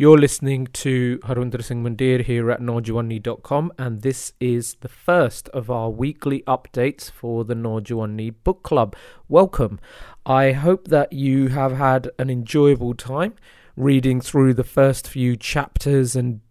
You're listening to Harinder Singh Mandir here at Naujawani.com, and this is the first of our weekly updates for the Naujawani Book Club. Welcome. I hope that you have had an enjoyable time reading through the first few chapters and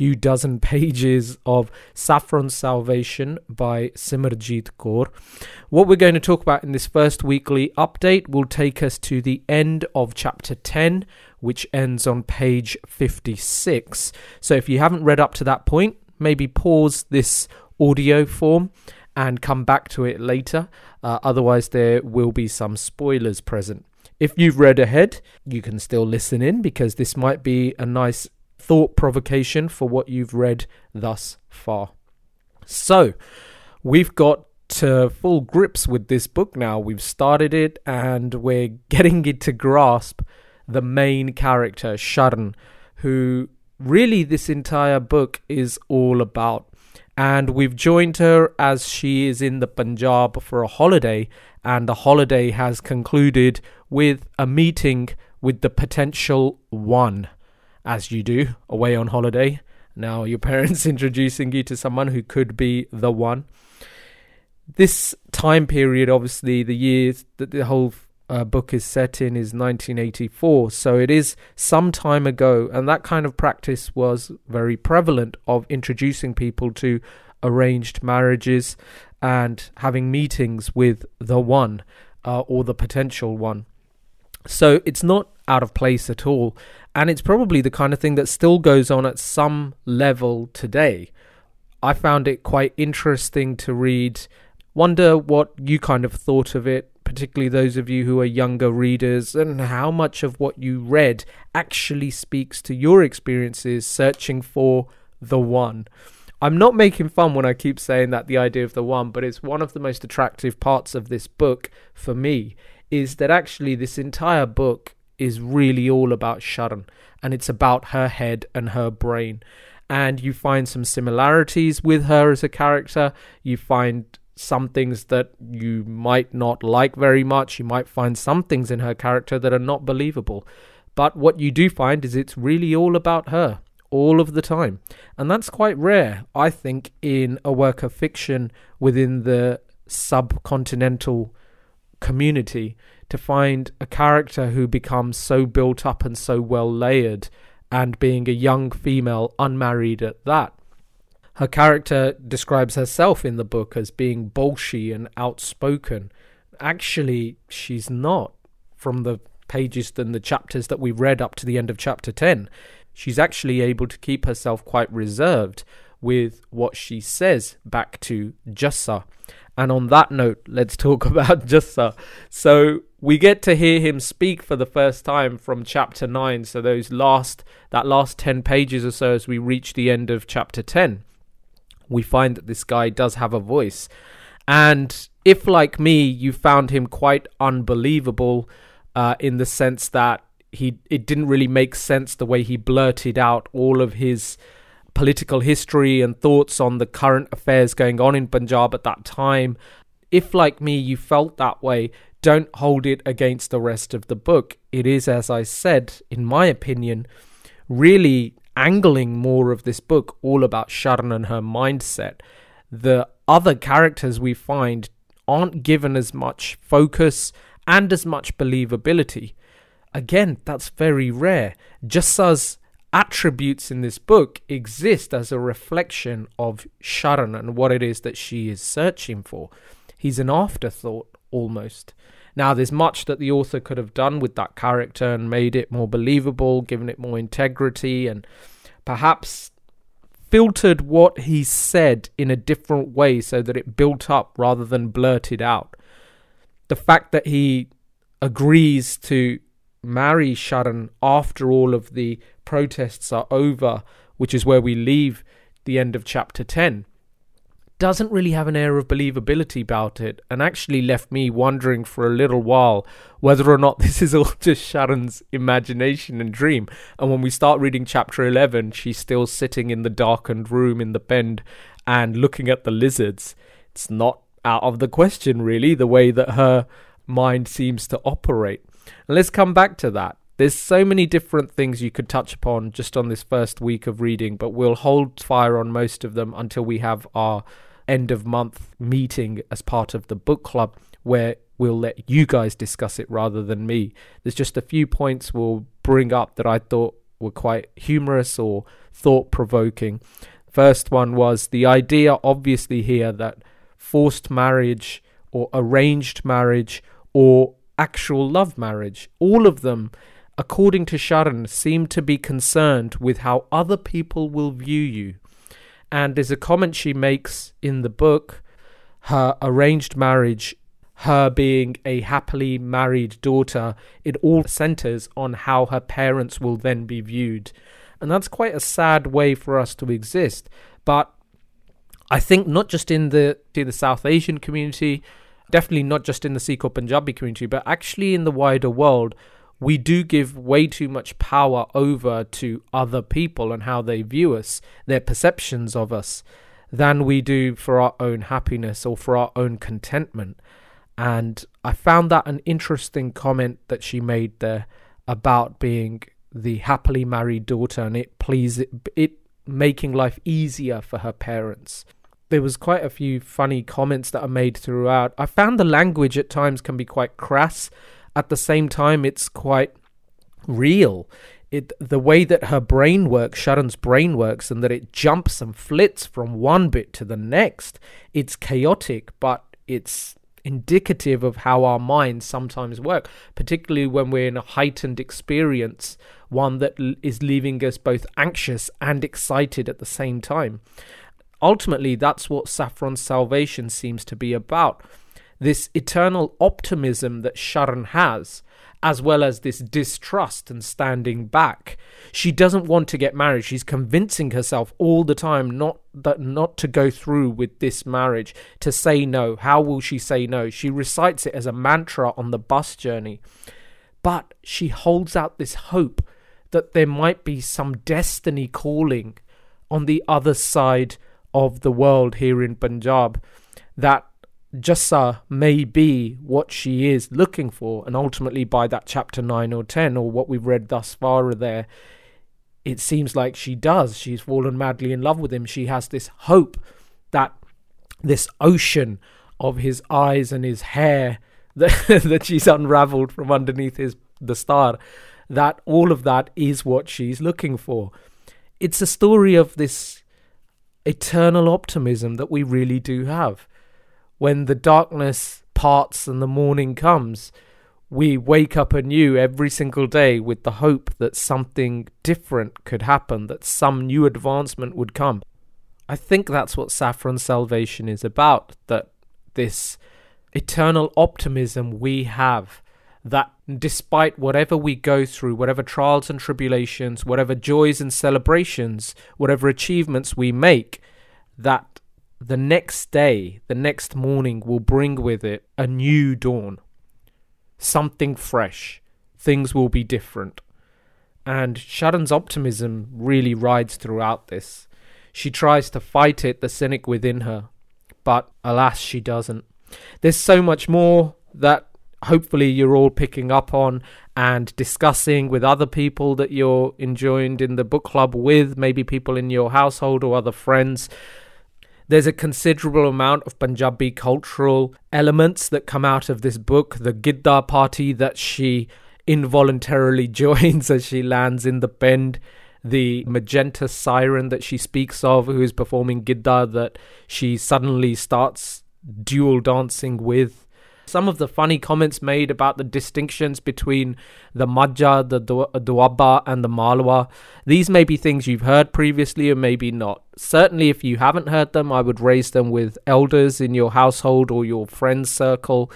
few dozen pages of Saffron Salvation by Simarjit Kaur. What we're going to talk about in this first weekly update will take us to the end of chapter 10, which ends on page 56. So if you haven't read up to that point, maybe pause this audio form and come back to it later. Uh, otherwise, there will be some spoilers present. If you've read ahead, you can still listen in because this might be a nice thought provocation for what you've read thus far. So, we've got to full grips with this book now. We've started it and we're getting it to grasp the main character, Sharan, who really this entire book is all about. And we've joined her as she is in the Punjab for a holiday, and the holiday has concluded with a meeting with the potential one as you do, away on holiday. Now, your parents introducing you to someone who could be the one. This time period, obviously, the years that the whole uh, book is set in is 1984, so it is some time ago, and that kind of practice was very prevalent of introducing people to arranged marriages and having meetings with the one uh, or the potential one. So it's not out of place at all. And it's probably the kind of thing that still goes on at some level today. I found it quite interesting to read. Wonder what you kind of thought of it, particularly those of you who are younger readers, and how much of what you read actually speaks to your experiences searching for the one. I'm not making fun when I keep saying that the idea of the one, but it's one of the most attractive parts of this book for me is that actually this entire book is really all about Sharan and it's about her head and her brain. And you find some similarities with her as a character. You find some things that you might not like very much. You might find some things in her character that are not believable. But what you do find is it's really all about her all of the time. And that's quite rare, I think, in a work of fiction within the subcontinental community to find a character who becomes so built up and so well layered, and being a young female, unmarried at that. Her character describes herself in the book as being bolshy and outspoken. Actually, she's not from the pages and the chapters that we've read up to the end of chapter 10. She's actually able to keep herself quite reserved with what she says back to Jassa. And on that note, let's talk about Jassa. So we get to hear him speak for the first time from chapter 9 so those last that last 10 pages or so as we reach the end of chapter 10 we find that this guy does have a voice and if like me you found him quite unbelievable uh, in the sense that he it didn't really make sense the way he blurted out all of his political history and thoughts on the current affairs going on in Punjab at that time if like me you felt that way don't hold it against the rest of the book. It is, as I said, in my opinion, really angling more of this book all about Sharan and her mindset. The other characters we find aren't given as much focus and as much believability. Again, that's very rare. Jassa's attributes in this book exist as a reflection of Sharan and what it is that she is searching for. He's an afterthought almost. Now, there's much that the author could have done with that character and made it more believable, given it more integrity, and perhaps filtered what he said in a different way so that it built up rather than blurted out. The fact that he agrees to marry Sharan after all of the protests are over, which is where we leave the end of chapter 10, doesn't really have an air of believability about it and actually left me wondering for a little while whether or not this is all just Sharan's imagination and dream. And when we start reading chapter 11, she's still sitting in the darkened room in the pind and looking at the lizards. It's not out of the question, really, the way that her mind seems to operate. And let's come back to that. There's so many different things you could touch upon just on this first week of reading, but we'll hold fire on most of them until we have our end of month meeting as part of the book club where we'll let you guys discuss it rather than me. There's just a few points we'll bring up that I thought were quite humorous or thought provoking. First one was the idea, obviously, here that forced marriage or arranged marriage or actual love marriage, all of them, according to Sharan, seem to be concerned with how other people will view you. And there's a comment she makes in the book her arranged marriage, her being a happily married daughter, it all centers on how her parents will then be viewed. And that's quite a sad way for us to exist. But I think not just in the in the South Asian community, definitely not just in the Sikh or Punjabi community, but actually in the wider world, we do give way too much power over to other people and how they view us, their perceptions of us, than we do for our own happiness or for our own contentment. And I found that an interesting comment that she made there about being the happily married daughter and it please it, it making life easier for her parents. There was quite a few funny comments that are made throughout. I found the language at times can be quite crass. At the same time, it's quite real. It the way that her brain works, Sharan's brain works, and that it jumps and flits from one bit to the next. It's chaotic, but it's indicative of how our minds sometimes work, particularly when we're in a heightened experience, one that is leaving us both anxious and excited at the same time. Ultimately, that's what Saffron's salvation seems to be about. This eternal optimism that Sharan has as well as this distrust and standing back. She doesn't want to get married. She's convincing herself all the time not that not to go through with this marriage, to say no. How will she say no? She recites it as a mantra on the bus journey. But she holds out this hope that there might be some destiny calling on the other side of the world here in Punjab that Jassa may be what she is looking for, and ultimately by that chapter 9 or 10, or what we've read thus far there, it seems like she does. She's fallen madly in love with him. She has this hope that this ocean of his eyes and his hair that, that she's unraveled from underneath his the star, that all of that is what she's looking for. It's a story of this eternal optimism that we really do have when the darkness parts and the morning comes, we wake up anew every single day with the hope that something different could happen, that some new advancement would come. I think that's what Saffron Salvation is about, that this eternal optimism we have that despite whatever we go through, whatever trials and tribulations, whatever joys and celebrations, whatever achievements we make, that the next day, the next morning will bring with it a new dawn. Something fresh. Things will be different. And Sharan's optimism really rides throughout this. She tries to fight it, the cynic within her, but alas, she doesn't. There's so much more that hopefully you're all picking up on and discussing with other people that you're enjoined in the book club with, maybe people in your household or other friends. There's a considerable amount of Punjabi cultural elements that come out of this book. The Gidda party that she involuntarily joins as she lands in the pind. The magenta siren that she speaks of, who is performing Gidda, that she suddenly starts dual dancing with some of the funny comments made about the distinctions between the Majha, the Doaba, and the Malwa. These may be things you've heard previously or maybe not. Certainly, if you haven't heard them, I would raise them with elders in your household or your friends' circle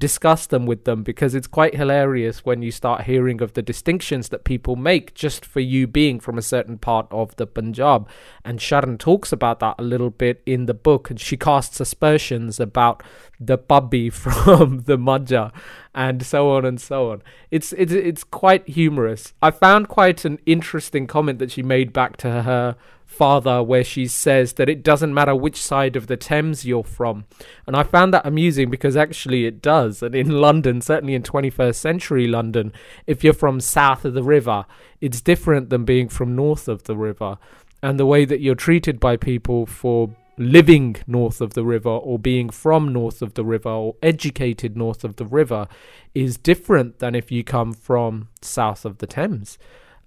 discuss them with them because it's quite hilarious when you start hearing of the distinctions that people make just for you being from a certain part of the Punjab. And Sharan talks about that a little bit in the book, and she casts aspersions about the Pabbi from the Majha and so on and so on. It's it's it's quite humorous. I found quite an interesting comment that she made back to her father where she says that it doesn't matter which side of the Thames you're from. And I found that amusing because actually it does. And in London, certainly in 21st century London, if you're from south of the river, it's different than being from north of the river. And the way that you're treated by people for living north of the river or being from north of the river or educated north of the river is different than if you come from south of the Thames.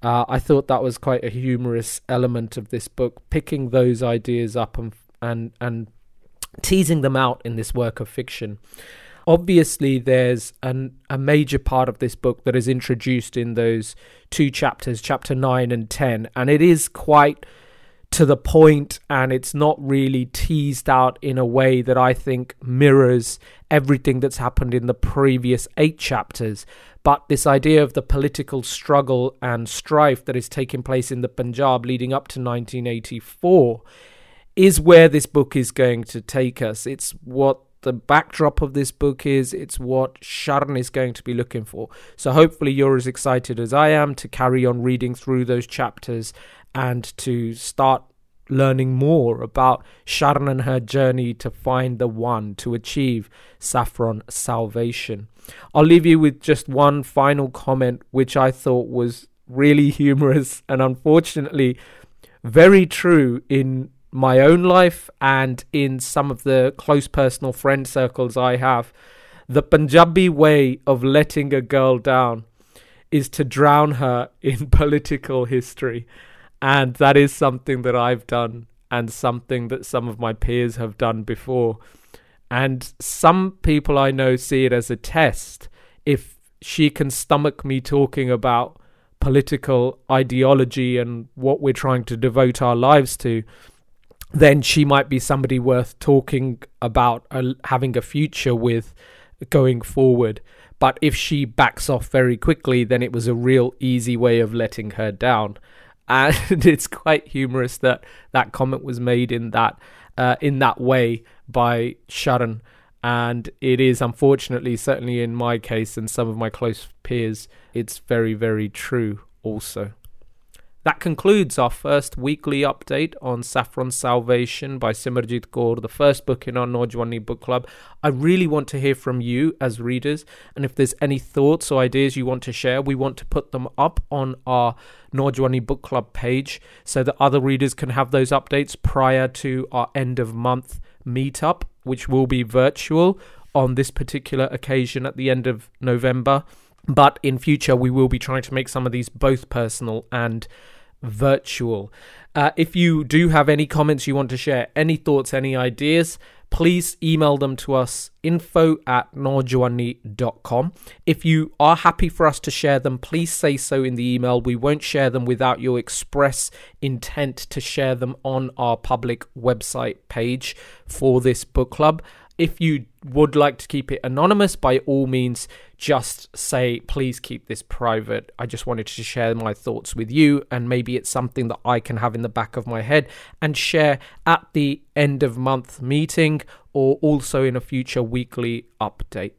Uh, I thought that was quite a humorous element of this book, picking those ideas up and and and teasing them out in this work of fiction. Obviously, there's an, a major part of this book that is introduced in those two chapters, chapter 9 and 10, and it is quite to the point and it's not really teased out in a way that I think mirrors everything that's happened in the previous eight chapters. But this idea of the political struggle and strife that is taking place in the Punjab leading up to 1984 is where this book is going to take us. It's what the backdrop of this book is, it's what Sharan is going to be looking for. So hopefully you're as excited as I am to carry on reading through those chapters and to start learning more about Sharan and her journey to find the one to achieve saffron salvation. I'll leave you with just one final comment, which I thought was really humorous and unfortunately very true in my own life and in some of the close personal friend circles I have. The Punjabi way of letting a girl down is to drown her in political history. And that is something that I've done and something that some of my peers have done before. And some people I know see it as a test. If she can stomach me talking about political ideology and what we're trying to devote our lives to, then she might be somebody worth talking about uh, having a future with going forward. But if she backs off very quickly, then it was a real easy way of letting her down and it's quite humorous that that comment was made in that uh, in that way by Sharan. And it is unfortunately, certainly in my case and some of my close peers, it's very, very true also. That concludes our first weekly update on Saffron Salvation by Simarjit Kaur, the first book in our Naujawani book club. I really want to hear from you as readers, and if there's any thoughts or ideas you want to share, we want to put them up on our Naujawani book club page so that other readers can have those updates prior to our end of month meetup, which will be virtual on this particular occasion at the end of November. But in future, we will be trying to make some of these both personal and virtual. Uh, if you do have any comments you want to share, any thoughts, any ideas, please email them to us info at naujawani.com. If you are happy for us to share them, please say so in the email. We won't share them without your express intent to share them on our public website page for this book club. If you would like to keep it anonymous, by all means, just say, please keep this private. I just wanted to share my thoughts with you, and maybe it's something that I can have in the back of my head and share at the end of month meeting or also in a future weekly update.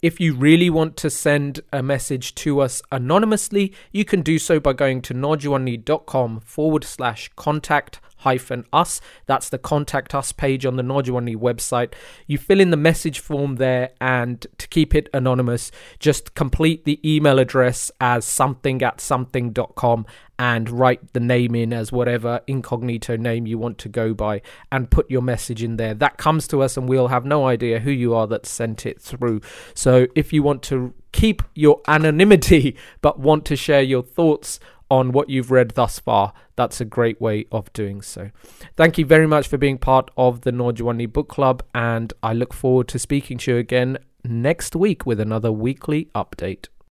If you really want to send a message to us anonymously, you can do so by going to naujawani.com forward slash contact hyphen us. That's the contact us page on the Naujawani website. You fill in the message form there, and to keep it anonymous, just complete the email address as something at something.com and write the name in as whatever incognito name you want to go by and put your message in there. That comes to us, and we'll have no idea who you are that sent it through. So if you want to keep your anonymity but want to share your thoughts on what you've read thus far, that's a great way of doing so. Thank you very much for being part of the Naujawani Book Club, and I look forward to speaking to you again next week with another weekly update.